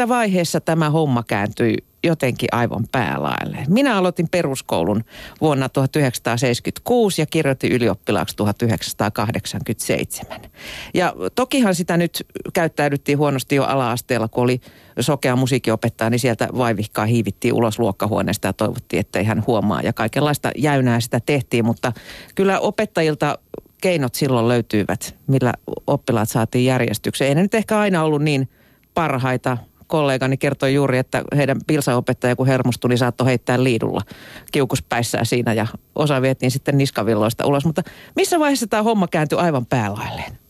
missä vaiheessa tämä homma kääntyi jotenkin aivan päälaille. Minä aloitin peruskoulun vuonna 1976 ja kirjoitin ylioppilaaksi 1987. Ja tokihan sitä nyt käyttäydyttiin huonosti jo ala-asteella, kun oli sokea musiikkiopettaja, niin sieltä vaivihkaa hiivittiin ulos luokkahuoneesta ja toivottiin, ettei hän huomaa. Ja kaikenlaista jäynää sitä tehtiin, mutta kyllä opettajilta keinot silloin löytyivät, millä oppilaat saatiin järjestykseen. Ei ne nyt ehkä aina ollut niin parhaita kollegani kertoi juuri, että heidän pilsaopettaja kun hermostui, niin saattoi heittää liidulla kiukuspäissään siinä ja osa vietiin sitten niskavilloista ulos. Mutta missä vaiheessa tämä homma kääntyi aivan päälailleen?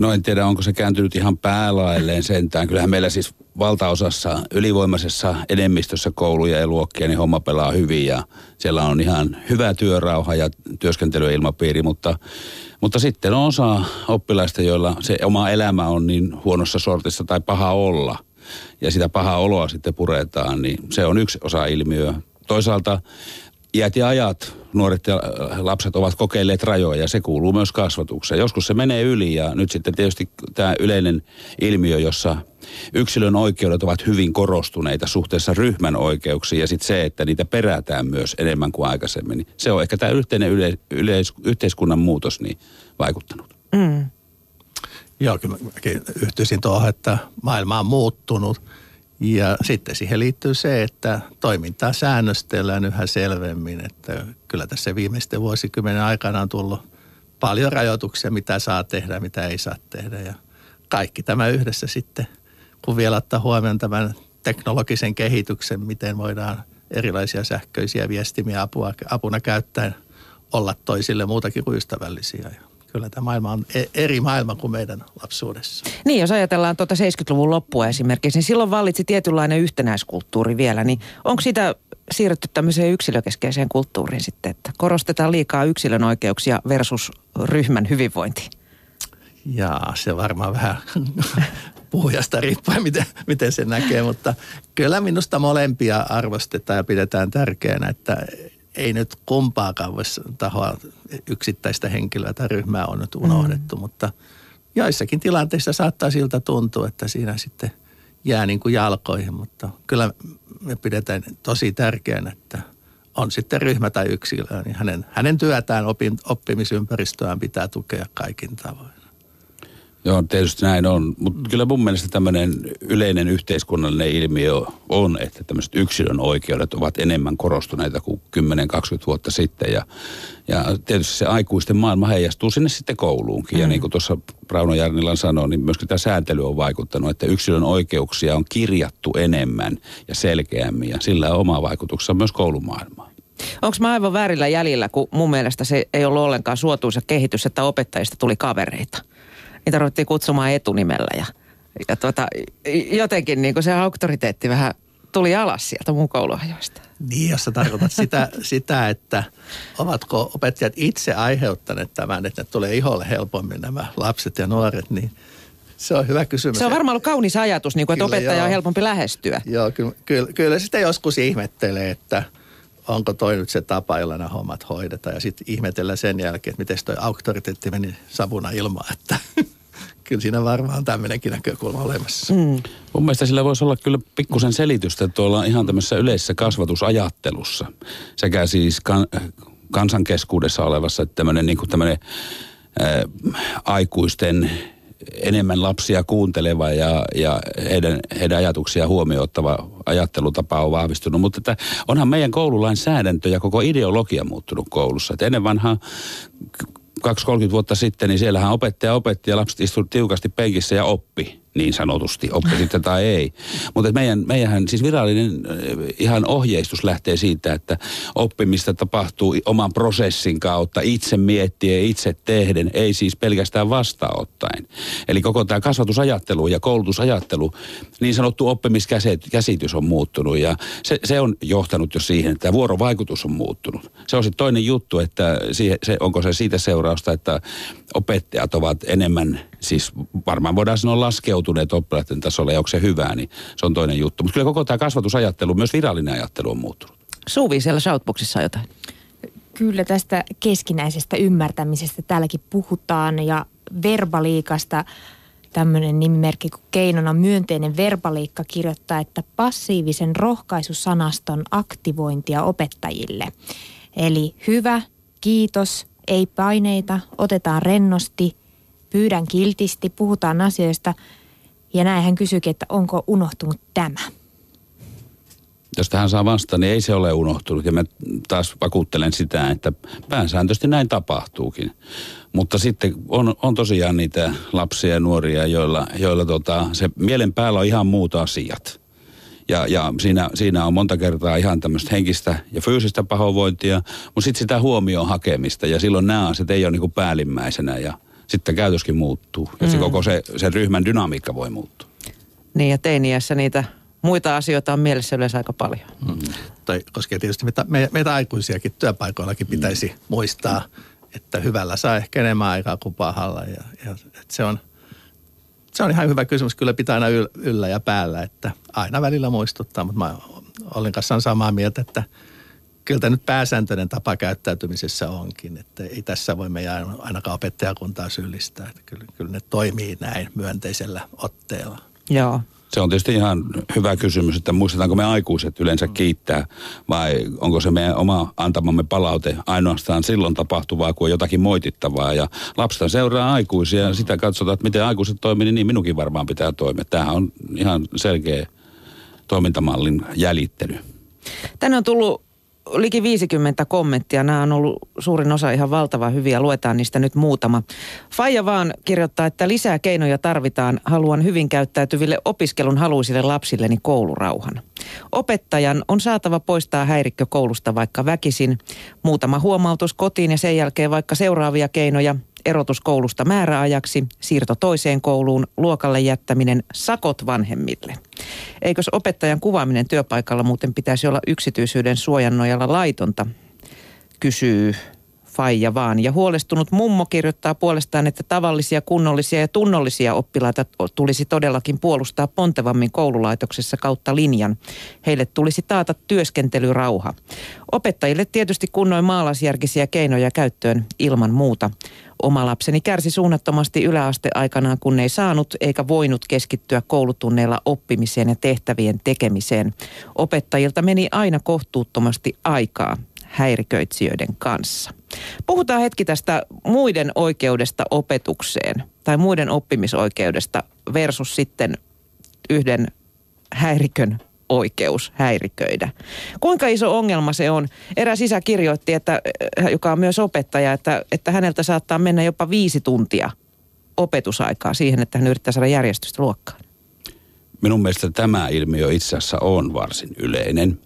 No en tiedä, onko se kääntynyt ihan päälailleen sentään. Kyllähän meillä siis valtaosassa, ylivoimaisessa enemmistössä kouluja ja luokkia, niin homma pelaa hyvin ja siellä on ihan hyvä työrauha ja työskentelyilmapiiri, mutta mutta sitten on osa oppilaista, joilla se oma elämä on niin huonossa sortissa tai paha olla, ja sitä pahaa oloa sitten puretaan, niin se on yksi osa ilmiö. Toisaalta iät ja ajat, nuoret ja lapset ovat kokeilleet rajoja ja se kuuluu myös kasvatukseen. Joskus se menee yli ja nyt sitten tietysti tämä yleinen ilmiö, jossa yksilön oikeudet ovat hyvin korostuneita suhteessa ryhmän oikeuksiin ja sitten se, että niitä perätään myös enemmän kuin aikaisemmin. Niin se on ehkä tämä yhteinen yle, yleis, yhteiskunnan muutos niin vaikuttanut. Mm. Joo, kyllä mäkin yhtyisin tuohon, että maailma on muuttunut. Ja sitten siihen liittyy se, että toimintaa säännöstellään yhä selvemmin. Että kyllä tässä viimeisten vuosikymmenen aikana on tullut paljon rajoituksia, mitä saa tehdä, mitä ei saa tehdä. Ja kaikki tämä yhdessä sitten – kun vielä ottaa huomioon tämän teknologisen kehityksen, miten voidaan erilaisia sähköisiä viestimiä apua, apuna käyttäen olla toisille muutakin kuin ystävällisiä. Kyllä tämä maailma on e- eri maailma kuin meidän lapsuudessa. Niin, jos ajatellaan tuota 70-luvun loppua esimerkiksi, niin silloin vallitsi tietynlainen yhtenäiskulttuuri vielä. Niin onko sitä siirrytty tämmöiseen yksilökeskeiseen kulttuuriin sitten, että korostetaan liikaa yksilön oikeuksia versus ryhmän hyvinvointi? Ja se varmaan vähän puhujasta riippuen, miten, miten se näkee, mutta kyllä minusta molempia arvostetaan ja pidetään tärkeänä, että ei nyt kumpaakaan tahoa yksittäistä henkilöä tai ryhmää on nyt unohdettu, mm. mutta joissakin tilanteissa saattaa siltä tuntua, että siinä sitten jää niin kuin jalkoihin, mutta kyllä me pidetään tosi tärkeänä, että on sitten ryhmä tai yksilö, niin hänen, hänen työtään, opin, oppimisympäristöään pitää tukea kaikin tavoin. Joo, tietysti näin on. Mutta kyllä mun mielestä tämmöinen yleinen yhteiskunnallinen ilmiö on, että tämmöiset yksilön oikeudet ovat enemmän korostuneita kuin 10-20 vuotta sitten. Ja, ja tietysti se aikuisten maailma heijastuu sinne sitten kouluunkin. Mm. Ja niin kuin tuossa Rauno Jarnilan sanoi, niin myöskin tämä sääntely on vaikuttanut, että yksilön oikeuksia on kirjattu enemmän ja selkeämmin. Ja sillä on oma vaikutuksensa myös koulumaailmaan. Onko mä aivan väärillä jäljillä, kun mun mielestä se ei ollut ollenkaan suotuisa kehitys, että opettajista tuli kavereita? Niitä ruvettiin kutsumaan etunimellä ja, ja tuota, jotenkin niin kuin se auktoriteetti vähän tuli alas sieltä mun kouluajoista. Niin, jos sä tarkoitat sitä, sitä, että ovatko opettajat itse aiheuttaneet tämän, että ne tulee iholle helpommin nämä lapset ja nuoret, niin se on hyvä kysymys. Se on varmaan ollut kaunis ajatus, niin kuin, että opettaja joo. on helpompi lähestyä. Joo, kyllä, kyllä, kyllä sitä joskus ihmettelee, että onko toi nyt se tapa, jolla nämä hommat hoidetaan. Ja sitten ihmetellä sen jälkeen, että miten toi auktoriteetti meni savuna ilmaan, että kyllä siinä varmaan tämmöinenkin näkökulma olemassa. Mm. Mun mielestä sillä voisi olla kyllä pikkusen selitystä tuolla ihan tämmöisessä yleisessä kasvatusajattelussa. Sekä siis kan, kansankeskuudessa olevassa, että tämmöinen niin kuin tämmöinen ää, aikuisten enemmän lapsia kuunteleva ja, ja heidän, heidän ajatuksia huomioittava ajattelutapa on vahvistunut. Mutta että onhan meidän koululain säädäntö ja koko ideologia muuttunut koulussa. Että ennen vanhaa 20-30 vuotta sitten, niin siellähän opettaja opetti ja lapset istuivat tiukasti penkissä ja oppi niin sanotusti, sitten tai ei. Mutta meidän, meidän siis virallinen eh, ihan ohjeistus lähtee siitä, että oppimista tapahtuu oman prosessin kautta, itse miettien, itse tehden, ei siis pelkästään vastaanottaen. Eli koko tämä kasvatusajattelu ja koulutusajattelu, niin sanottu oppimiskäsitys on muuttunut ja se, se on johtanut jo siihen, että vuorovaikutus on muuttunut. Se on sitten toinen juttu, että siihen, se, onko se siitä seurausta, että opettajat ovat enemmän, siis varmaan voidaan sanoa laskeutuneet oppilaiden tasolle, ja onko se hyvää, niin se on toinen juttu. Mutta kyllä koko tämä kasvatusajattelu, myös virallinen ajattelu on muuttunut. Suvi siellä Shoutboxissa on jotain. Kyllä tästä keskinäisestä ymmärtämisestä täälläkin puhutaan ja verbaliikasta tämmöinen nimimerkki kuin keinona myönteinen verbaliikka kirjoittaa, että passiivisen rohkaisusanaston aktivointia opettajille. Eli hyvä, kiitos, ei paineita, otetaan rennosti, pyydän kiltisti, puhutaan asioista. Ja näin hän kysyikin, että onko unohtunut tämä jos tähän saa vastata, niin ei se ole unohtunut. Ja mä taas vakuuttelen sitä, että pääsääntöisesti näin tapahtuukin. Mutta sitten on, on tosiaan niitä lapsia ja nuoria, joilla, joilla tota, se mielen päällä on ihan muut asiat. Ja, ja siinä, siinä on monta kertaa ihan tämmöistä henkistä ja fyysistä pahoinvointia, mutta sitten sitä huomioon hakemista. Ja silloin nämä asiat ei ole niin kuin päällimmäisenä ja sitten käytöskin muuttuu. Ja mm. se koko se, se ryhmän dynamiikka voi muuttua. Niin ja teiniässä niitä muita asioita on mielessä yleensä aika paljon. Mm. Toi koskee tietysti meitä, me, meitä aikuisiakin työpaikoillakin pitäisi mm. muistaa, että hyvällä saa ehkä enemmän aikaa kuin pahalla. Ja, ja että se, on, se on ihan hyvä kysymys. Kyllä pitää aina yllä ja päällä, että aina välillä muistuttaa. Mutta mä olin kanssa samaa mieltä, että kyllä tämä nyt pääsääntöinen tapa käyttäytymisessä onkin. Että ei tässä voi meidän ainakaan opettajakuntaa syyllistää. Että kyllä, kyllä ne toimii näin myönteisellä otteella. Joo. Se on tietysti ihan hyvä kysymys, että muistetaanko me aikuiset yleensä mm. kiittää vai onko se meidän oma antamamme palaute ainoastaan silloin tapahtuvaa, kun on jotakin moitittavaa. Ja lapsista seuraa aikuisia ja sitä katsotaan, että miten aikuiset toimii, niin minunkin varmaan pitää toimia. Tämähän on ihan selkeä toimintamallin jäljittely. Tänne on tullut liki 50 kommenttia. Nämä on ollut suurin osa ihan valtava hyviä. Luetaan niistä nyt muutama. Faija vaan kirjoittaa, että lisää keinoja tarvitaan. Haluan hyvin käyttäytyville opiskelun haluisille lapsilleni koulurauhan. Opettajan on saatava poistaa häirikkö koulusta vaikka väkisin. Muutama huomautus kotiin ja sen jälkeen vaikka seuraavia keinoja erotus koulusta määräajaksi, siirto toiseen kouluun, luokalle jättäminen, sakot vanhemmille. Eikös opettajan kuvaaminen työpaikalla muuten pitäisi olla yksityisyyden suojan nojalla laitonta, kysyy faija vaan. Ja huolestunut mummo kirjoittaa puolestaan, että tavallisia, kunnollisia ja tunnollisia oppilaita tulisi todellakin puolustaa pontevammin koululaitoksessa kautta linjan. Heille tulisi taata työskentelyrauha. Opettajille tietysti kunnoin maalaisjärkisiä keinoja käyttöön ilman muuta. Oma lapseni kärsi suunnattomasti yläaste aikanaan, kun ei saanut eikä voinut keskittyä koulutunneilla oppimiseen ja tehtävien tekemiseen. Opettajilta meni aina kohtuuttomasti aikaa häiriköitsijöiden kanssa. Puhutaan hetki tästä muiden oikeudesta opetukseen tai muiden oppimisoikeudesta versus sitten yhden häirikön oikeus häiriköidä. Kuinka iso ongelma se on? Eräs isä kirjoitti, että, äh, joka on myös opettaja, että, että häneltä saattaa mennä jopa viisi tuntia opetusaikaa siihen, että hän yrittää saada järjestystä luokkaan. Minun mielestä tämä ilmiö itse asiassa on varsin yleinen.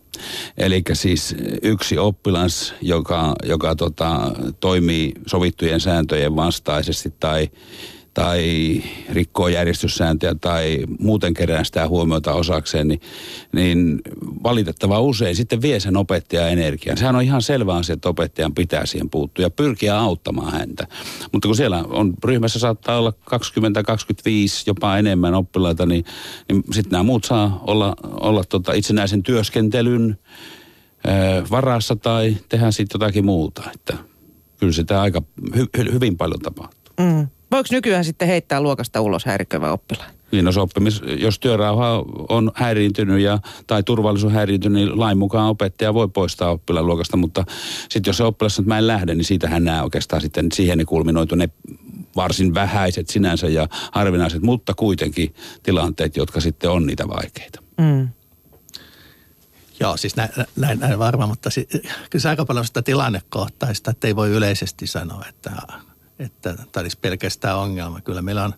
Eli siis yksi oppilas, joka, joka tota, toimii sovittujen sääntöjen vastaisesti tai tai rikkoo järjestyssääntöjä tai muuten kerää sitä huomiota osakseen, niin, niin valitettava usein sitten vie sen opettajan energian. Sehän on ihan selvä asia, että opettajan pitää siihen puuttua ja pyrkiä auttamaan häntä. Mutta kun siellä on ryhmässä saattaa olla 20, 25, jopa enemmän oppilaita, niin, niin sitten nämä muut saa olla, olla tota itsenäisen työskentelyn ö, varassa tai tehdä sitten jotakin muuta. Että kyllä sitä aika hy, hyvin paljon tapahtuu. Mm. Voiko nykyään sitten heittää luokasta ulos häiriköivä oppilaan? Niin jos, oppimis, jos työrauha on häiriintynyt ja, tai turvallisuus häiriintynyt, niin lain mukaan opettaja voi poistaa oppilaan luokasta, mutta sitten jos se oppilas että mä en lähde, niin siitähän nämä oikeastaan sitten siihen ne kulminoitu ne varsin vähäiset sinänsä ja harvinaiset, mutta kuitenkin tilanteet, jotka sitten on niitä vaikeita. Mm. Joo, siis näin, näin, näin varmaan, mutta si, kyllä se aika paljon sitä tilannekohtaista, että ei voi yleisesti sanoa, että että tämä olisi pelkästään ongelma. Kyllä meillä on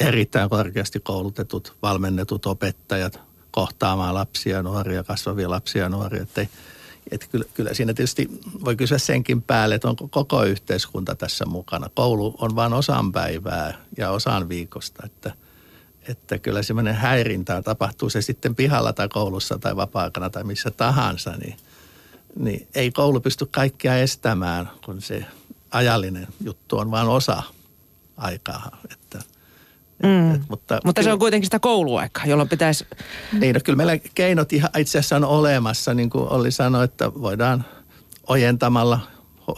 erittäin korkeasti koulutetut, valmennetut opettajat kohtaamaan lapsia ja nuoria, kasvavia lapsia ja nuoria. Että, että kyllä, kyllä siinä tietysti voi kysyä senkin päälle, että onko koko yhteiskunta tässä mukana. Koulu on vain osan päivää ja osan viikosta, että, että kyllä semmoinen häirintä tapahtuu se sitten pihalla tai koulussa tai vapaa-aikana tai missä tahansa, niin, niin ei koulu pysty kaikkia estämään, kun se ajallinen juttu on vain osa aikaa. Että, mm. et, mutta, mutta se on kuitenkin sitä kouluaikaa, jolloin pitäisi... Niin, no, kyllä meillä keinot ihan itse asiassa on olemassa, niin kuin Olli sanoi, että voidaan ojentamalla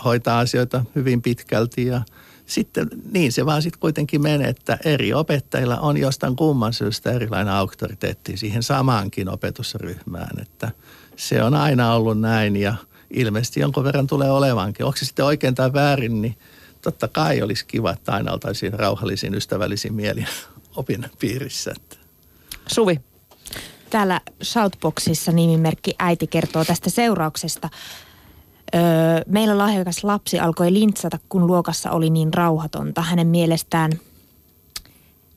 hoitaa asioita hyvin pitkälti ja sitten niin se vaan sitten kuitenkin menee, että eri opettajilla on jostain kumman syystä erilainen auktoriteetti siihen samaankin opetusryhmään. Että se on aina ollut näin ja ilmeisesti jonkun verran tulee olevankin. Onko se sitten oikein tai väärin, niin totta kai olisi kiva, että aina oltaisiin rauhallisin, ystävällisin mielin opinnan piirissä. Suvi. Täällä Shoutboxissa nimimerkki äiti kertoo tästä seurauksesta. Öö, meillä lahjakas lapsi alkoi lintsata, kun luokassa oli niin rauhatonta. Hänen mielestään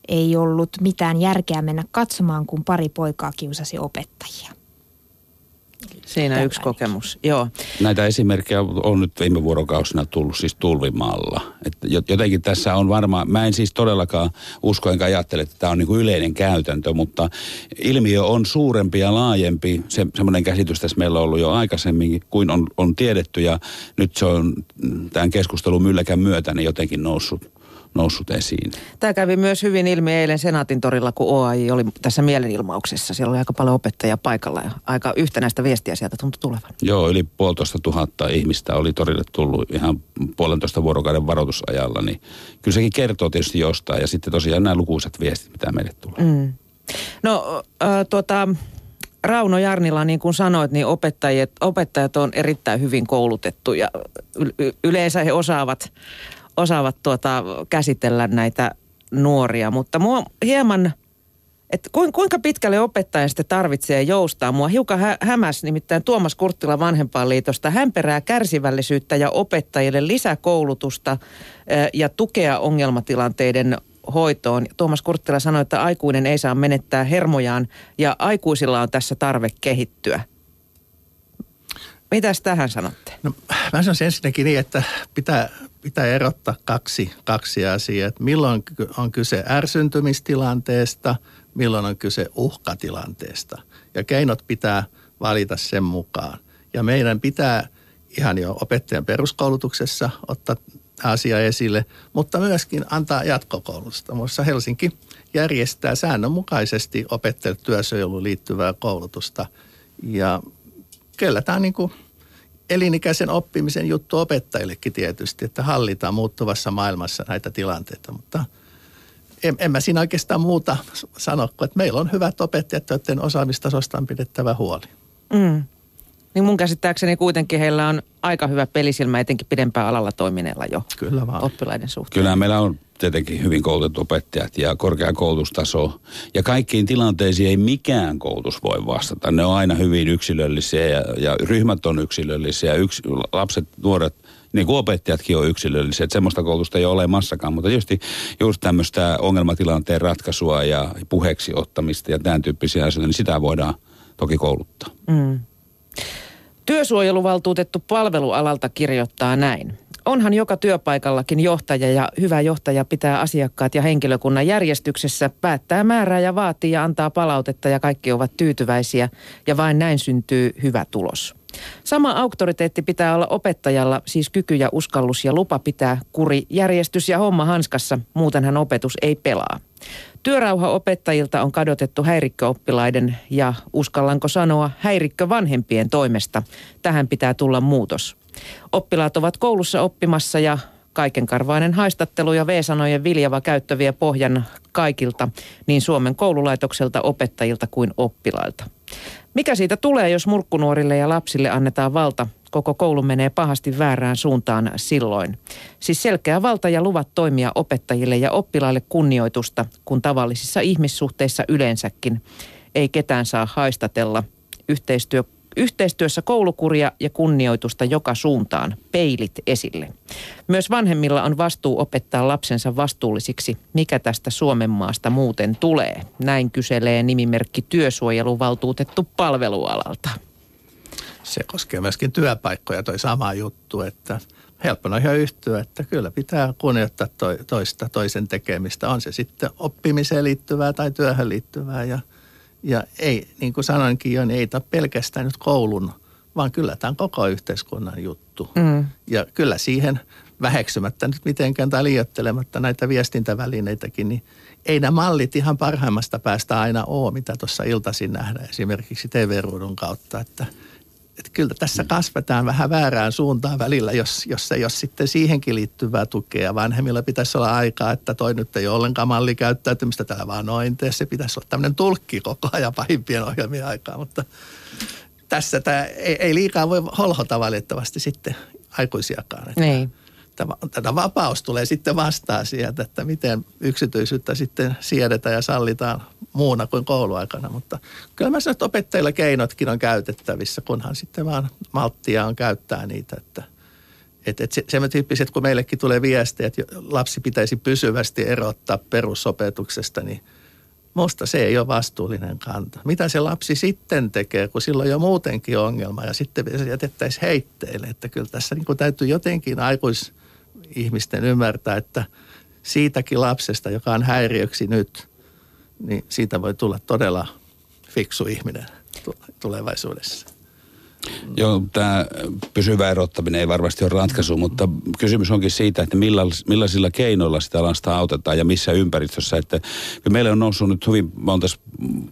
ei ollut mitään järkeä mennä katsomaan, kun pari poikaa kiusasi opettajia. Siinä yksi kokemus, joo. Näitä esimerkkejä on nyt viime vuorokausina tullut siis tulvimalla. Että jotenkin tässä on varmaan, mä en siis todellakaan usko enkä ajattele, että tämä on niin kuin yleinen käytäntö, mutta ilmiö on suurempi ja laajempi. Se, semmoinen käsitys tässä meillä on ollut jo aikaisemmin kuin on, on tiedetty ja nyt se on tämän keskustelun mylläkän myötä niin jotenkin noussut noussut esiin. Tämä kävi myös hyvin ilmi eilen Senaatin torilla, kun OAI oli tässä mielenilmauksessa. Siellä oli aika paljon opettajia paikalla ja aika yhtenäistä viestiä sieltä tuntui tulevan. Joo, yli puolitoista tuhatta ihmistä oli torille tullut ihan puolentoista vuorokauden varoitusajalla. Niin kyllä sekin kertoo tietysti jostain ja sitten tosiaan nämä lukuisat viestit, mitä meille tulee. Mm. No äh, tuota, Rauno Jarnila, niin kuin sanoit, niin opettajat, opettajat on erittäin hyvin koulutettu ja yleensä he osaavat osaavat tuota, käsitellä näitä nuoria, mutta mua hieman, että kuinka pitkälle opettaja sitten tarvitsee joustaa. Mua hiukan hä- hämäs nimittäin Tuomas Kurttila Vanhempainliitosta. Hän perää kärsivällisyyttä ja opettajille lisäkoulutusta ja tukea ongelmatilanteiden hoitoon. Tuomas Kurttila sanoi, että aikuinen ei saa menettää hermojaan ja aikuisilla on tässä tarve kehittyä. Mitäs tähän sanotte? No, mä sanoisin ensinnäkin niin, että pitää, pitää erottaa kaksi, kaksi asiaa. Että milloin on kyse ärsyntymistilanteesta, milloin on kyse uhkatilanteesta. Ja keinot pitää valita sen mukaan. Ja meidän pitää ihan jo opettajan peruskoulutuksessa ottaa asia esille, mutta myöskin antaa jatkokoulutusta. Muissa Helsinki järjestää säännönmukaisesti opettajille työsuojeluun liittyvää koulutusta. Ja kyllä tämä on niin kuin elinikäisen oppimisen juttu opettajillekin tietysti, että hallitaan muuttuvassa maailmassa näitä tilanteita, mutta en, en mä siinä oikeastaan muuta sano, että meillä on hyvät opettajat, joiden osaamistasosta on pidettävä huoli. Mm. Niin mun käsittääkseni kuitenkin heillä on aika hyvä pelisilmä etenkin pidempään alalla toimineella jo Kyllä vaan. oppilaiden suhteen. Kyllä meillä on tietenkin hyvin koulutettu opettajat ja korkea koulutustaso. Ja kaikkiin tilanteisiin ei mikään koulutus voi vastata. Ne on aina hyvin yksilöllisiä ja, ja ryhmät on yksilöllisiä. Yks, lapset, nuoret, niin kuin opettajatkin on yksilöllisiä. Että semmoista koulutusta ei ole olemassakaan. Mutta tietysti just tämmöistä ongelmatilanteen ratkaisua ja puheeksi ottamista ja tämän tyyppisiä asioita, niin sitä voidaan toki kouluttaa. Mm. Työsuojeluvaltuutettu palvelualalta kirjoittaa näin. Onhan joka työpaikallakin johtaja ja hyvä johtaja pitää asiakkaat ja henkilökunnan järjestyksessä, päättää määrää ja vaatii ja antaa palautetta ja kaikki ovat tyytyväisiä ja vain näin syntyy hyvä tulos. Sama auktoriteetti pitää olla opettajalla, siis kyky ja uskallus ja lupa pitää kuri, järjestys ja homma hanskassa, muutenhan opetus ei pelaa. Työrauha opettajilta on kadotettu häirikköoppilaiden ja uskallanko sanoa häirikkö vanhempien toimesta. Tähän pitää tulla muutos. Oppilaat ovat koulussa oppimassa ja kaikenkarvainen haistattelu ja V-sanojen viljava käyttäviä pohjan kaikilta, niin Suomen koululaitokselta, opettajilta kuin oppilailta. Mikä siitä tulee, jos murkkunuorille ja lapsille annetaan valta? Koko koulu menee pahasti väärään suuntaan silloin. Siis selkeä valta ja luvat toimia opettajille ja oppilaille kunnioitusta, kun tavallisissa ihmissuhteissa yleensäkin ei ketään saa haistatella. Yhteistyö Yhteistyössä koulukuria ja kunnioitusta joka suuntaan, peilit esille. Myös vanhemmilla on vastuu opettaa lapsensa vastuullisiksi, mikä tästä Suomen maasta muuten tulee. Näin kyselee nimimerkki työsuojeluvaltuutettu palvelualalta. Se koskee myöskin työpaikkoja, toi sama juttu, että helppona ihan yhtyä, että kyllä pitää kunnioittaa toista toisen tekemistä. On se sitten oppimiseen liittyvää tai työhön liittyvää ja – ja ei, niin kuin sanoinkin jo, niin ei tämä pelkästään nyt koulun, vaan kyllä tämä on koko yhteiskunnan juttu. Mm. Ja kyllä siihen väheksymättä nyt mitenkään tai liioittelematta näitä viestintävälineitäkin, niin ei nämä mallit ihan parhaimmasta päästä aina ole, mitä tuossa iltaisin nähdään esimerkiksi TV-ruudun kautta, että että kyllä tässä kasvetaan vähän väärään suuntaan välillä, jos, jos ei ole sitten siihenkin liittyvää tukea. Vanhemmilla pitäisi olla aikaa, että toi nyt ei ole ollenkaan mallikäyttäytymistä, täällä vaan noin tee. Se pitäisi olla tämmöinen tulkki koko ajan pahimpien ohjelmien aikaa, mutta tässä tämä ei, ei liikaa voi holhota valitettavasti sitten aikuisiakaan. Että Niin. Tätä vapaus tulee sitten vastaan sieltä, että miten yksityisyyttä sitten siedetään ja sallitaan muuna kuin kouluaikana. Mutta kyllä mä sanon, että opettajilla keinotkin on käytettävissä, kunhan sitten vaan malttia on käyttää niitä. Että, et, et se, se tyyppiset, kun meillekin tulee viestejä, että lapsi pitäisi pysyvästi erottaa perusopetuksesta, niin Musta se ei ole vastuullinen kanta. Mitä se lapsi sitten tekee, kun silloin jo muutenkin ongelma ja sitten jätettäisiin heitteille. Että kyllä tässä niin täytyy jotenkin aikuisihmisten ymmärtää, että siitäkin lapsesta, joka on häiriöksi nyt, niin siitä voi tulla todella fiksu ihminen tulevaisuudessa. Joo, tämä pysyvä erottaminen ei varmasti ole ratkaisu, mutta kysymys onkin siitä, että millaisilla keinoilla sitä lasta autetaan ja missä ympäristössä. Että meillä on noussut nyt hyvin monta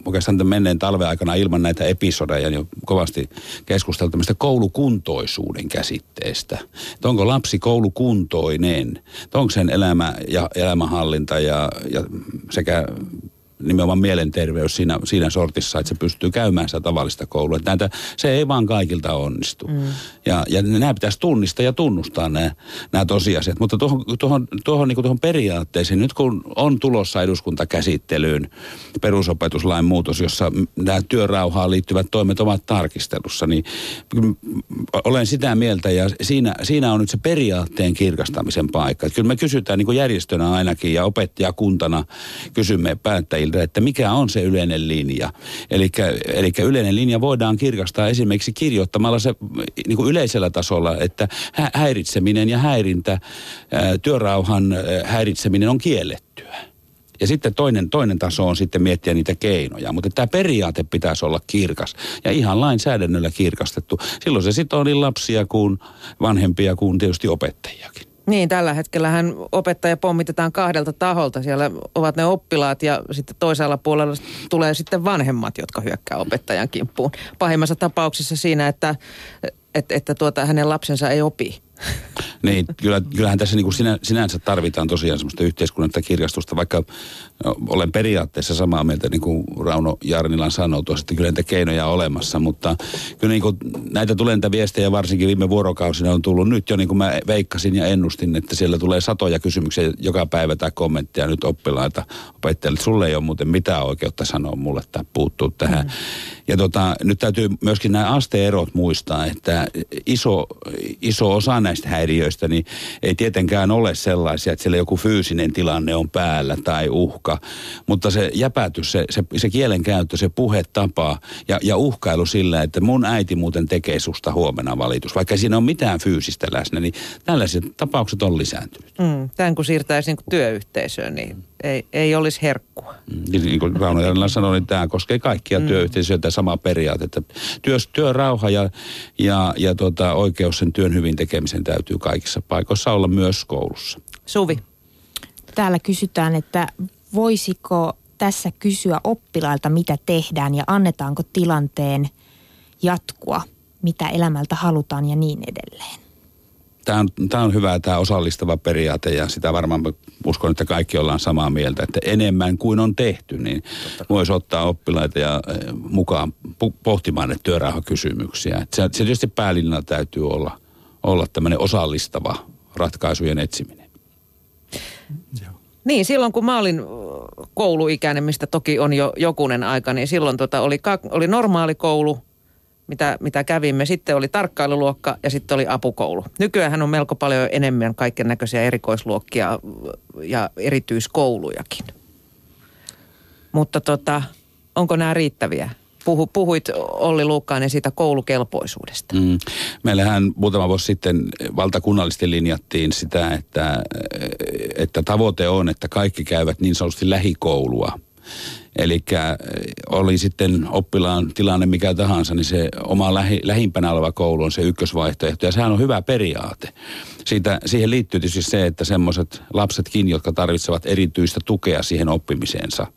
oikeastaan tämän menneen talven aikana ilman näitä episodeja jo kovasti keskusteltu tämmöistä koulukuntoisuuden käsitteestä. Että onko lapsi koulukuntoinen? Että onko sen elämä ja elämänhallinta ja, ja sekä nimenomaan mielenterveys siinä, siinä sortissa, että se pystyy käymään sitä tavallista koulua. Että näitä, se ei vaan kaikilta onnistu. Mm. Ja, ja nämä pitäisi tunnistaa ja tunnustaa nämä, nämä tosiasiat. Mutta tuohon, tuohon, tuohon, niin tuohon periaatteeseen, nyt kun on tulossa eduskuntakäsittelyyn perusopetuslain muutos, jossa nämä työrauhaan liittyvät toimet ovat tarkistelussa, niin olen sitä mieltä ja siinä, siinä on nyt se periaatteen kirkastamisen paikka. Että kyllä me kysytään niin kuin järjestönä ainakin ja opettajakuntana kysymme päättäjiltä, päättäjiltä, että mikä on se yleinen linja. Eli yleinen linja voidaan kirkastaa esimerkiksi kirjoittamalla se niin kuin yleisellä tasolla, että häiritseminen ja häirintä, työrauhan häiritseminen on kiellettyä. Ja sitten toinen, toinen taso on sitten miettiä niitä keinoja. Mutta tämä periaate pitäisi olla kirkas ja ihan lainsäädännöllä kirkastettu. Silloin se sitoo niin lapsia kuin vanhempia kuin tietysti opettajiakin. Niin, tällä hetkellähän opettaja pommitetaan kahdelta taholta. Siellä ovat ne oppilaat ja sitten toisella puolella tulee sitten vanhemmat, jotka hyökkää opettajan kimppuun. Pahimmassa tapauksessa siinä, että, että, että tuota, hänen lapsensa ei opi. Niin, kyllä, kyllähän tässä niin kuin sinä, sinänsä tarvitaan tosiaan semmoista yhteiskunnallista kirjastusta, vaikka no, olen periaatteessa samaa mieltä, niin kuin Rauno Jarnilan sanoi tuossa, että kyllä niitä keinoja on olemassa, mutta kyllä niin kuin näitä tulee niitä viestejä varsinkin viime vuorokausina on tullut nyt jo niin kuin mä veikkasin ja ennustin, että siellä tulee satoja kysymyksiä joka päivä tai kommentteja nyt oppilaita opettajille, sulle ei ole muuten mitään oikeutta sanoa mulle tai puuttuu tähän. Mm. Ja tota, nyt täytyy myöskin nämä asteerot muistaa, että iso, iso osa näistä häiriöistä niin ei tietenkään ole sellaisia, että siellä joku fyysinen tilanne on päällä tai uhka. Mutta se jäpätys, se, se, se kielenkäyttö, se puhetapa ja, ja uhkailu sillä, että mun äiti muuten tekee susta huomenna valitus, vaikka siinä on mitään fyysistä läsnä, niin tällaiset tapaukset on lisääntynyt. Mm, tämän kun siirtäisi työyhteisöön, niin ei, ei olisi herkkua. Mm, niin kuin Rauno Jarnilla sanoi, niin tämä koskee kaikkia mm. työyhteisöjä, tämä sama periaate, että työ, työrauha ja, ja, ja tota, oikeus sen työn hyvin tekemisen täytyy kaikissa paikoissa olla myös koulussa. Suvi. Täällä kysytään, että voisiko tässä kysyä oppilailta, mitä tehdään ja annetaanko tilanteen jatkua, mitä elämältä halutaan ja niin edelleen tämä on, tämä on hyvä tämä osallistava periaate ja sitä varmaan uskon, että kaikki ollaan samaa mieltä, että enemmän kuin on tehty, niin voisi ottaa oppilaita ja eh, mukaan pohtimaan ne työrauhakysymyksiä. Se, se tietysti päälinjalla täytyy olla, olla tämmöinen osallistava ratkaisujen etsiminen. Joo. Niin, silloin kun mä olin kouluikäinen, mistä toki on jo jokunen aika, niin silloin tota oli, oli normaali koulu, mitä, mitä kävimme. Sitten oli tarkkailuluokka ja sitten oli apukoulu. Nykyään on melko paljon enemmän kaiken näköisiä erikoisluokkia ja erityiskoulujakin. Mutta tota, onko nämä riittäviä? Puhu, puhuit Olli Luukkainen siitä koulukelpoisuudesta. Mm. Meillähän muutama vuosi sitten valtakunnallisesti linjattiin sitä, että, että tavoite on, että kaikki käyvät niin sanotusti lähikoulua. Eli äh, oli sitten oppilaan tilanne mikä tahansa, niin se oma lähi, lähimpänä oleva koulu on se ykkösvaihtoehto. Ja sehän on hyvä periaate. Siitä, siihen liittyy tietysti se, että semmoiset lapsetkin, jotka tarvitsevat erityistä tukea siihen oppimiseensa,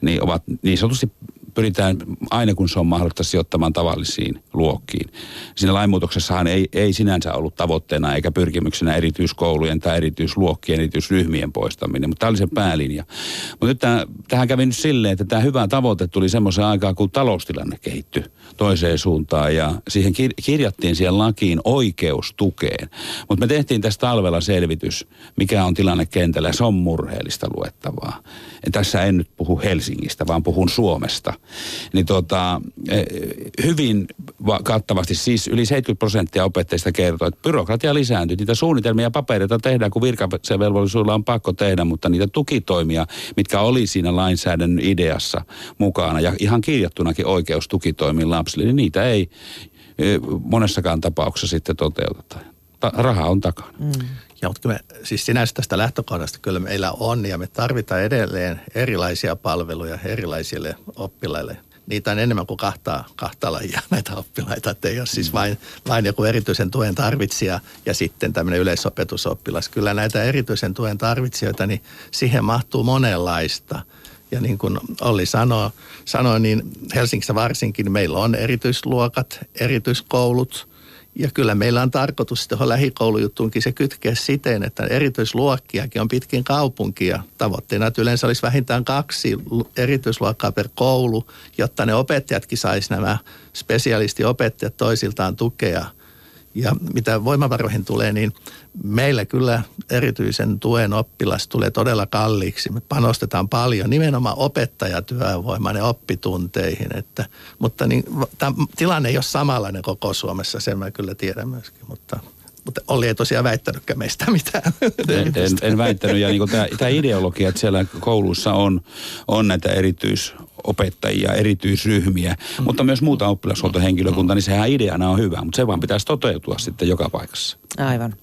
niin ovat niin sanotusti pyritään aina kun se on mahdollista sijoittamaan tavallisiin erityisluokkiin. Siinä lainmuutoksessahan ei, ei sinänsä ollut tavoitteena eikä pyrkimyksenä erityiskoulujen tai erityisluokkien, erityisryhmien poistaminen, mutta tämä oli se päälinja. Mutta nyt tämä, tähän kävi nyt silleen, että tämä hyvä tavoite tuli semmoisen aikaa, kun taloustilanne kehittyi toiseen suuntaan ja siihen kir- kirjattiin siihen lakiin oikeus tukeen. Mutta me tehtiin tästä talvella selvitys, mikä on tilanne kentällä. Se on murheellista luettavaa. Ja tässä en nyt puhu Helsingistä, vaan puhun Suomesta. Niin tota, eh, hyvin kattavasti, siis yli 70 prosenttia opettajista kertoo, että byrokratia lisääntyy. Niitä suunnitelmia ja papereita tehdään, kun virkavelvollisuudella on pakko tehdä, mutta niitä tukitoimia, mitkä oli siinä lainsäädännön ideassa mukana ja ihan kirjattunakin oikeus tukitoimiin lapsille, niin niitä ei eh, monessakaan tapauksessa sitten toteuteta. Raha on takana. Mm. Ja mutta me, siis sinänsä tästä lähtökohdasta kyllä meillä on ja me tarvitaan edelleen erilaisia palveluja erilaisille oppilaille. Niitä on enemmän kuin kahta, kahta lajia näitä oppilaita, että ei ole siis vain, vain joku erityisen tuen tarvitsija ja sitten tämmöinen yleisopetusoppilas. Kyllä näitä erityisen tuen tarvitsijoita, niin siihen mahtuu monenlaista. Ja niin kuin Olli sanoi, sanoi, niin Helsingissä varsinkin meillä on erityisluokat, erityiskoulut – ja kyllä meillä on tarkoitus tuohon lähikoulujuttuunkin se kytkeä siten, että erityisluokkiakin on pitkin kaupunkia. Tavoitteena, että yleensä olisi vähintään kaksi erityisluokkaa per koulu, jotta ne opettajatkin saisi nämä spesialistiopettajat toisiltaan tukea – ja mitä voimavaroihin tulee, niin meillä kyllä erityisen tuen oppilas tulee todella kalliiksi. Me panostetaan paljon nimenomaan opettajatyövoimaan ja oppitunteihin. Että, mutta niin, tämä tilanne ei ole samanlainen koko Suomessa, sen mä kyllä tiedän myöskin, mutta mutta Olli ei tosiaan väittänytkään meistä mitään. En, en, en väittänyt. Ja niin tämä ideologia, että siellä koulussa on, on näitä erityis opettajia, erityisryhmiä, mm-hmm. mutta myös muuta oppilashuoltohenkilökuntaa, niin sehän ideana on hyvä, mutta se vaan pitäisi toteutua sitten joka paikassa. Aivan.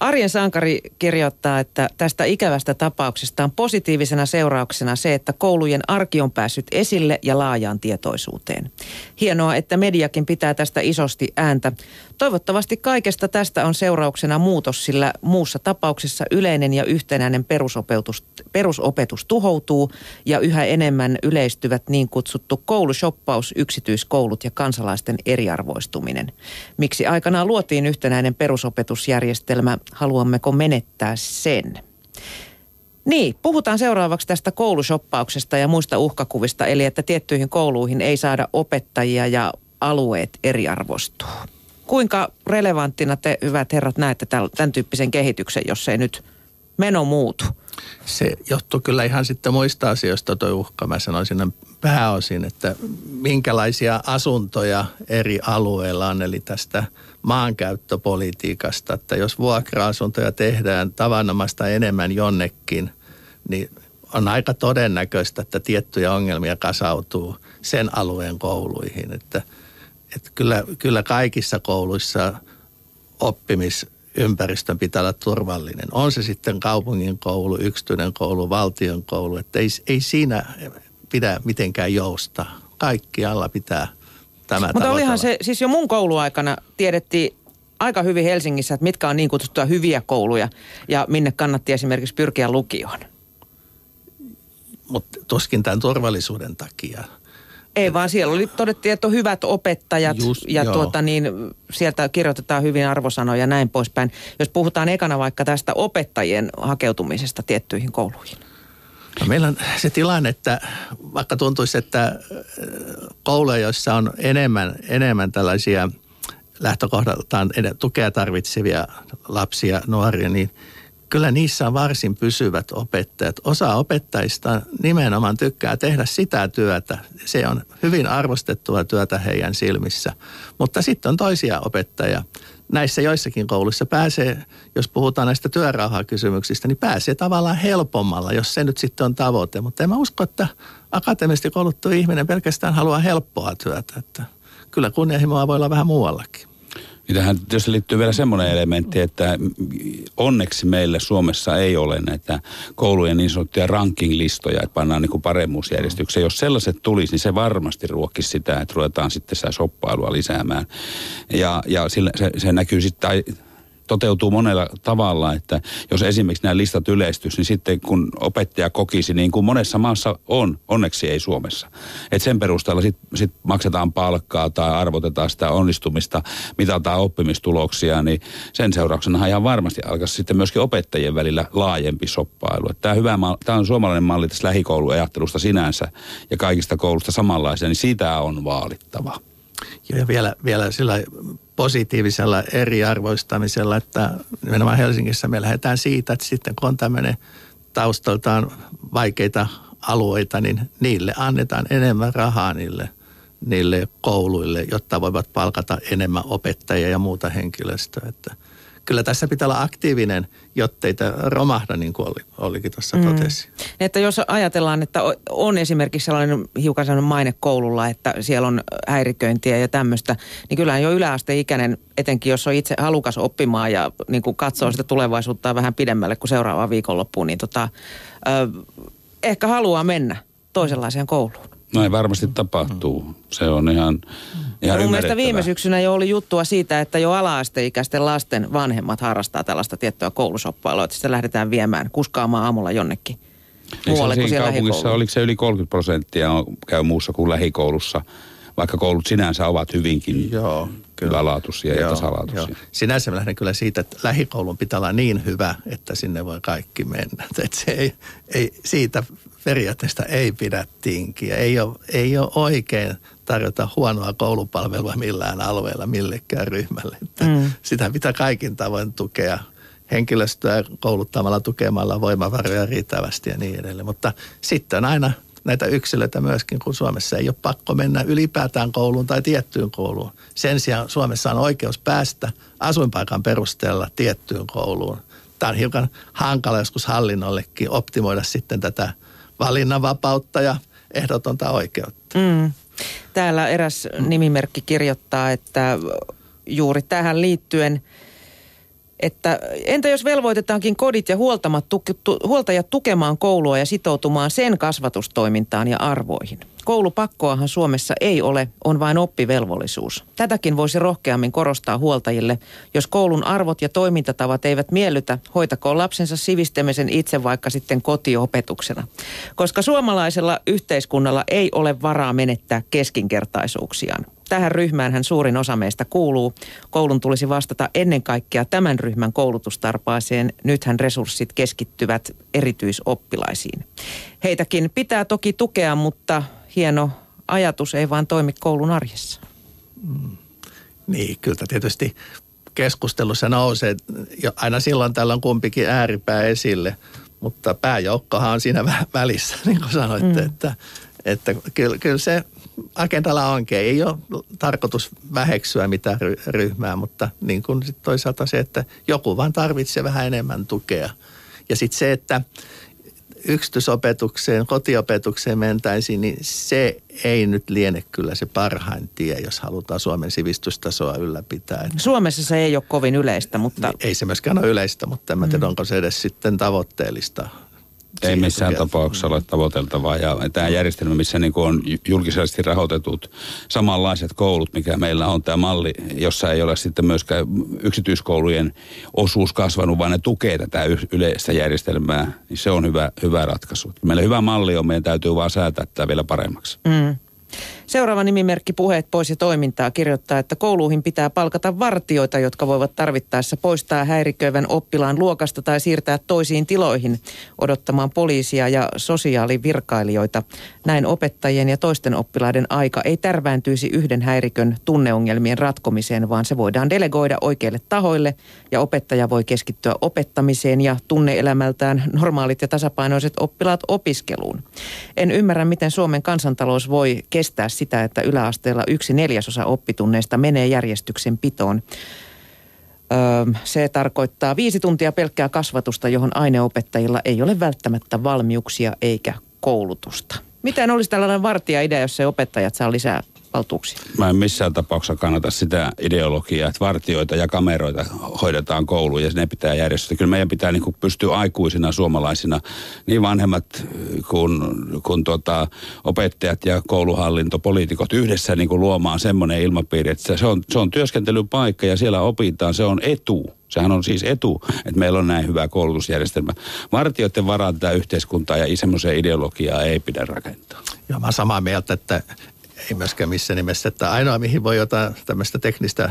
Arjen Sankari kirjoittaa, että tästä ikävästä tapauksesta on positiivisena seurauksena se, että koulujen arki on päässyt esille ja laajaan tietoisuuteen. Hienoa, että mediakin pitää tästä isosti ääntä. Toivottavasti kaikesta tästä on seurauksena muutos, sillä muussa tapauksessa yleinen ja yhtenäinen perusopetus, perusopetus tuhoutuu ja yhä enemmän yleistyvät niin kutsuttu koulushoppaus, yksityiskoulut ja kansalaisten eriarvoistuminen. Miksi aikanaan luotiin yhtenäinen perusopetusjärjestelmä, haluammeko menettää sen? Niin, puhutaan seuraavaksi tästä koulushoppauksesta ja muista uhkakuvista, eli että tiettyihin kouluihin ei saada opettajia ja alueet eriarvostuu. Kuinka relevanttina te, hyvät herrat, näette tämän tyyppisen kehityksen, jos ei nyt meno muutu? Se johtuu kyllä ihan sitten muista asioista tuo uhka. Mä sanoisin pääosin, että minkälaisia asuntoja eri alueilla on, eli tästä maankäyttöpolitiikasta, että jos vuokra-asuntoja tehdään tavanomaista enemmän jonnekin, niin on aika todennäköistä, että tiettyjä ongelmia kasautuu sen alueen kouluihin. Että, että kyllä, kyllä kaikissa kouluissa oppimis ympäristön pitää olla turvallinen. On se sitten kaupungin koulu, yksityinen koulu, valtion koulu, että ei, ei siinä pidä mitenkään joustaa. Kaikkialla pitää tämä Mutta olihan se, siis jo mun kouluaikana tiedettiin aika hyvin Helsingissä, että mitkä on niin kutsuttuja hyviä kouluja ja minne kannatti esimerkiksi pyrkiä lukioon. Mutta tuskin tämän turvallisuuden takia. Ei vaan siellä oli, todettiin, että on hyvät opettajat Just, ja tuota niin, sieltä kirjoitetaan hyvin arvosanoja ja näin poispäin. Jos puhutaan ekana vaikka tästä opettajien hakeutumisesta tiettyihin kouluihin. No meillä on se tilanne, että vaikka tuntuisi, että äh, kouluja, joissa on enemmän, enemmän tällaisia lähtökohdaltaan tukea tarvitsevia lapsia, nuoria, niin – kyllä niissä on varsin pysyvät opettajat. Osa opettajista nimenomaan tykkää tehdä sitä työtä. Se on hyvin arvostettua työtä heidän silmissä. Mutta sitten on toisia opettajia. Näissä joissakin kouluissa pääsee, jos puhutaan näistä työrauhakysymyksistä, niin pääsee tavallaan helpommalla, jos se nyt sitten on tavoite. Mutta en mä usko, että akateemisesti kouluttu ihminen pelkästään haluaa helppoa työtä. Että kyllä kunnianhimoa voi olla vähän muuallakin. Tähän tietysti liittyy vielä semmoinen elementti, että onneksi meille Suomessa ei ole näitä koulujen niin sanottuja ranking-listoja, että pannaan niin paremmuusjärjestykseen. Jos sellaiset tulisi, niin se varmasti ruokkisi sitä, että ruvetaan sitten sitä soppailua lisäämään. Ja, ja sillä, se, se näkyy sitten, tai toteutuu monella tavalla, että jos esimerkiksi nämä listat yleistyisi, niin sitten kun opettaja kokisi, niin kuin monessa maassa on, onneksi ei Suomessa, että sen perusteella sitten sit maksetaan palkkaa tai arvotetaan sitä onnistumista, mitataan oppimistuloksia, niin sen seurauksena ihan varmasti alkaisi sitten myöskin opettajien välillä laajempi soppailu. Tämä, hyvä, tämä on suomalainen malli tässä lähikouluajattelusta sinänsä ja kaikista koulusta samanlaisia, niin sitä on vaalittava. Ja vielä, vielä sillä positiivisella eriarvoistamisella, että nimenomaan Helsingissä me lähdetään siitä, että sitten kun on tämmöinen taustaltaan vaikeita alueita, niin niille annetaan enemmän rahaa niille, niille kouluille, jotta voivat palkata enemmän opettajia ja muuta henkilöstöä. Että kyllä tässä pitää olla aktiivinen, jotta ei romahda, niin kuin oli, olikin tuossa mm. totesi. Että jos ajatellaan, että on esimerkiksi sellainen hiukan sellainen maine koululla, että siellä on häiriköintiä ja tämmöistä, niin kyllähän jo yläasteikäinen, etenkin jos on itse halukas oppimaan ja niin kuin katsoo sitä tulevaisuutta vähän pidemmälle kuin seuraavaan viikonloppuun, niin tota, ö, ehkä haluaa mennä toisenlaiseen kouluun. Näin varmasti tapahtuu. Se on ihan, ihan Mun mielestä viime syksynä jo oli juttua siitä, että jo ala-asteikäisten lasten vanhemmat harrastaa tällaista tiettyä koulusoppailua, että sitten lähdetään viemään, kuskaamaan aamulla jonnekin muualle kuin siellä kaupungissa? oliko se yli 30 prosenttia käy muussa kuin lähikoulussa, vaikka koulut sinänsä ovat hyvinkin Joo, kyllä. hyvälaatuisia ja tasalaatuisia. Joo. Sinänsä mä lähden kyllä siitä, että lähikoulun pitää olla niin hyvä, että sinne voi kaikki mennä. Että se ei, ei, siitä periaatteesta ei pidä tinkiä. Ei ole, ei ole oikein tarjota huonoa koulupalvelua millään alueella millekään ryhmälle. Että mm. Sitä pitää kaikin tavoin tukea henkilöstöä kouluttamalla, tukemalla voimavaroja riittävästi ja niin edelleen. Mutta sitten aina näitä yksilöitä myöskin, kun Suomessa ei ole pakko mennä ylipäätään kouluun tai tiettyyn kouluun. Sen sijaan Suomessa on oikeus päästä asuinpaikan perusteella tiettyyn kouluun. Tämä on hiukan hankala joskus hallinnollekin optimoida sitten tätä valinnanvapautta ja ehdotonta oikeutta. Mm. Täällä eräs nimimerkki kirjoittaa, että juuri tähän liittyen, että entä jos velvoitetaankin kodit ja huoltamat, huoltajat tukemaan koulua ja sitoutumaan sen kasvatustoimintaan ja arvoihin? Koulupakkoahan Suomessa ei ole, on vain oppivelvollisuus. Tätäkin voisi rohkeammin korostaa huoltajille. Jos koulun arvot ja toimintatavat eivät miellytä, hoitakoon lapsensa sivistämisen itse vaikka sitten kotiopetuksena. Koska suomalaisella yhteiskunnalla ei ole varaa menettää keskinkertaisuuksiaan. Tähän ryhmään hän suurin osa meistä kuuluu. Koulun tulisi vastata ennen kaikkea tämän ryhmän koulutustarpaaseen. Nythän resurssit keskittyvät erityisoppilaisiin. Heitäkin pitää toki tukea, mutta hieno ajatus ei vaan toimi koulun arjessa. Mm. Niin, kyllä tietysti keskustelussa nousee jo aina silloin tällöin kumpikin ääripää esille, mutta pääjoukkohan on siinä välissä, niin kuin sanoitte, mm. että, että kyllä, kyllä se agendalla onkin. Ei ole tarkoitus väheksyä mitään ryhmää, mutta niin kuin sit toisaalta se, että joku vaan tarvitsee vähän enemmän tukea. Ja sitten se, että yksityisopetukseen, kotiopetukseen mentäisiin, niin se ei nyt liene kyllä se parhain tie, jos halutaan Suomen sivistystasoa ylläpitää. Suomessa se ei ole kovin yleistä, mutta... Niin, ei se myöskään ole yleistä, mutta en mä tiedä, mm. onko se edes sitten tavoitteellista ei missään tukea. tapauksessa ole tavoiteltavaa. Ja tämä järjestelmä, missä niin on julkisesti rahoitetut samanlaiset koulut, mikä meillä on tämä malli, jossa ei ole sitten myöskään yksityiskoulujen osuus kasvanut, vaan ne tukee tätä yleistä järjestelmää, niin se on hyvä, hyvä ratkaisu. Meillä hyvä malli on, meidän täytyy vaan säätää tämä vielä paremmaksi. Mm. Seuraava nimimerkki Puheet pois ja toimintaa kirjoittaa, että kouluihin pitää palkata vartioita, jotka voivat tarvittaessa poistaa häiriköivän oppilaan luokasta tai siirtää toisiin tiloihin odottamaan poliisia ja sosiaalivirkailijoita. Näin opettajien ja toisten oppilaiden aika ei tärvääntyisi yhden häirikön tunneongelmien ratkomiseen, vaan se voidaan delegoida oikeille tahoille ja opettaja voi keskittyä opettamiseen ja tunneelämältään normaalit ja tasapainoiset oppilaat opiskeluun. En ymmärrä, miten Suomen kansantalous voi kestää sitä, että yläasteella yksi neljäsosa oppitunneista menee järjestyksen pitoon. Öö, se tarkoittaa viisi tuntia pelkkää kasvatusta, johon aineopettajilla ei ole välttämättä valmiuksia eikä koulutusta. Miten olisi tällainen vartija-idea, jos se opettajat saa lisää valtuuksia. Mä en missään tapauksessa kannata sitä ideologiaa, että vartioita ja kameroita hoidetaan kouluun ja ne pitää järjestää. Kyllä meidän pitää niin kuin pystyä aikuisina suomalaisina, niin vanhemmat kuin, kuin tota, opettajat ja kouluhallinto, poliitikot yhdessä niin kuin luomaan semmoinen ilmapiiri, että se on, se on työskentelypaikka ja siellä opitaan, se on etu. Sehän on siis etu, että meillä on näin hyvä koulutusjärjestelmä. Vartijoiden varaan tätä yhteiskuntaa ja semmoiseen ideologiaa ei pidä rakentaa. Joo, mä samaa mieltä, että ei myöskään missään nimessä, että ainoa mihin voi jotain tämmöistä teknistä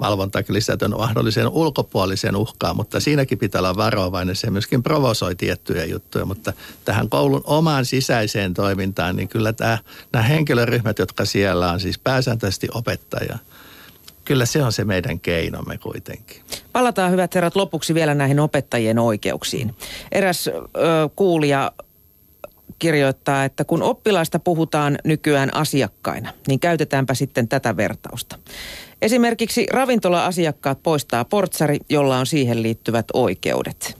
valvontaa lisätä on mahdolliseen ulkopuoliseen uhkaan, mutta siinäkin pitää olla varovainen. Se myöskin provosoi tiettyjä juttuja, mutta tähän koulun omaan sisäiseen toimintaan, niin kyllä tämä, nämä henkilöryhmät, jotka siellä on, siis pääsääntöisesti opettaja, kyllä se on se meidän keinomme kuitenkin. Palataan hyvät herrat lopuksi vielä näihin opettajien oikeuksiin. Eräs ö, kuulija kirjoittaa, että kun oppilaista puhutaan nykyään asiakkaina, niin käytetäänpä sitten tätä vertausta. Esimerkiksi ravintola-asiakkaat poistaa portsari, jolla on siihen liittyvät oikeudet.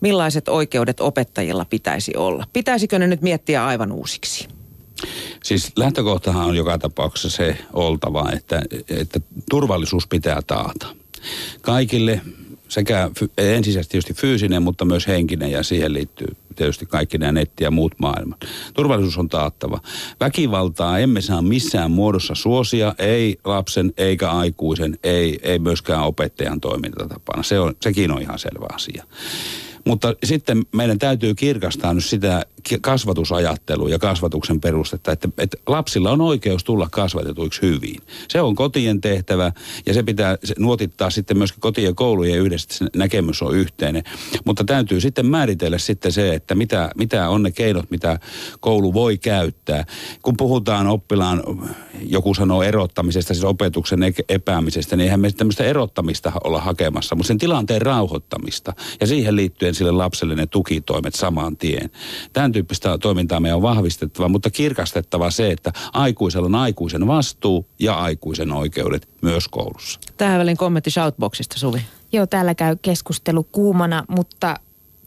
Millaiset oikeudet opettajilla pitäisi olla? Pitäisikö ne nyt miettiä aivan uusiksi? Siis lähtökohtahan on joka tapauksessa se oltava, että, että turvallisuus pitää taata. Kaikille sekä ensisijaisesti tietysti fyysinen, mutta myös henkinen ja siihen liittyy tietysti kaikki nämä netti ja muut maailmat. Turvallisuus on taattava. Väkivaltaa emme saa missään muodossa suosia, ei lapsen eikä aikuisen, ei, ei myöskään opettajan toimintatapana. Se on, sekin on ihan selvä asia. Mutta sitten meidän täytyy kirkastaa nyt sitä kasvatusajattelua ja kasvatuksen perustetta, että, että lapsilla on oikeus tulla kasvatetuiksi hyvin. Se on kotien tehtävä ja se pitää nuotittaa sitten myöskin kotien ja koulujen yhdessä, se näkemys on yhteinen. Mutta täytyy sitten määritellä sitten se, että mitä, mitä on ne keinot, mitä koulu voi käyttää. Kun puhutaan oppilaan, joku sanoo erottamisesta, siis opetuksen epäämisestä, niin eihän me tämmöistä erottamista olla hakemassa, mutta sen tilanteen rauhoittamista ja siihen liittyen sille lapselle ne tukitoimet saman tien. Tämän tyyppistä toimintaa meidän on vahvistettava, mutta kirkastettava se, että aikuisella on aikuisen vastuu ja aikuisen oikeudet myös koulussa. Tähän välin kommentti Shoutboxista, Suvi. Joo, täällä käy keskustelu kuumana, mutta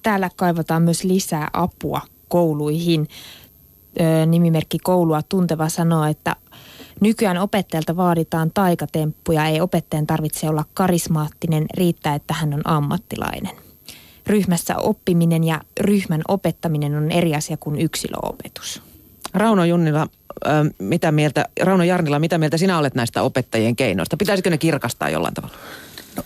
täällä kaivataan myös lisää apua kouluihin. Öö, nimimerkki koulua tunteva sanoo, että Nykyään opettajalta vaaditaan taikatemppuja, ei opettajan tarvitse olla karismaattinen, riittää, että hän on ammattilainen ryhmässä oppiminen ja ryhmän opettaminen on eri asia kuin yksilöopetus. Rauno Junnila, mitä mieltä, Rauno Jarnila, mitä mieltä sinä olet näistä opettajien keinoista? Pitäisikö ne kirkastaa jollain tavalla? No,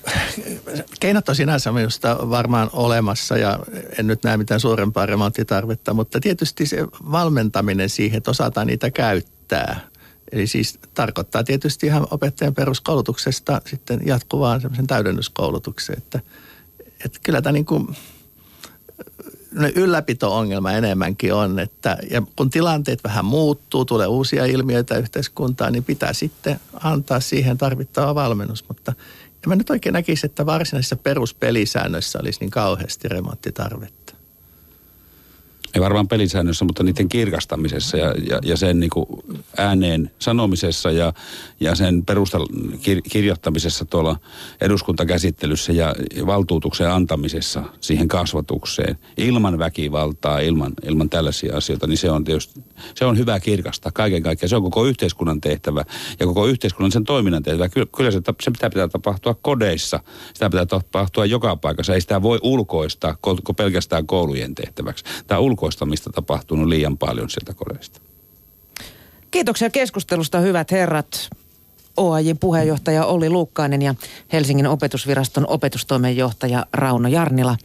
keinot on sinänsä minusta varmaan olemassa ja en nyt näe mitään suurempaa remonttitarvetta, mutta tietysti se valmentaminen siihen, että osataan niitä käyttää. Eli siis tarkoittaa tietysti ihan opettajan peruskoulutuksesta sitten jatkuvaan semmoisen täydennyskoulutukseen, että – että kyllä tämä niin kuin, ylläpito-ongelma enemmänkin on, että ja kun tilanteet vähän muuttuu, tulee uusia ilmiöitä yhteiskuntaan, niin pitää sitten antaa siihen tarvittava valmennus. Mutta en mä nyt oikein näkisi, että varsinaisissa peruspelisäännöissä olisi niin kauheasti remonttitarvetta ei varmaan pelisäännössä, mutta niiden kirkastamisessa ja, ja, ja sen niin kuin ääneen sanomisessa ja, ja sen perustalla kir, kirjoittamisessa tuolla eduskuntakäsittelyssä ja valtuutuksen antamisessa siihen kasvatukseen ilman väkivaltaa, ilman, ilman tällaisia asioita, niin se on tietysti, se on hyvä kirkastaa kaiken kaikkiaan. Se on koko yhteiskunnan tehtävä ja koko yhteiskunnan sen toiminnan tehtävä. Kyllä, kyllä se, se pitää, pitää tapahtua kodeissa, sitä pitää tapahtua joka paikassa. Ei sitä voi ulkoistaa pelkästään koulujen tehtäväksi. Tämä ulko ulkoistamista tapahtunut liian paljon sieltä kodeista. Kiitoksia keskustelusta hyvät herrat. OAJin puheenjohtaja Olli Luukkainen ja Helsingin opetusviraston opetustoimenjohtaja Rauno Jarnila.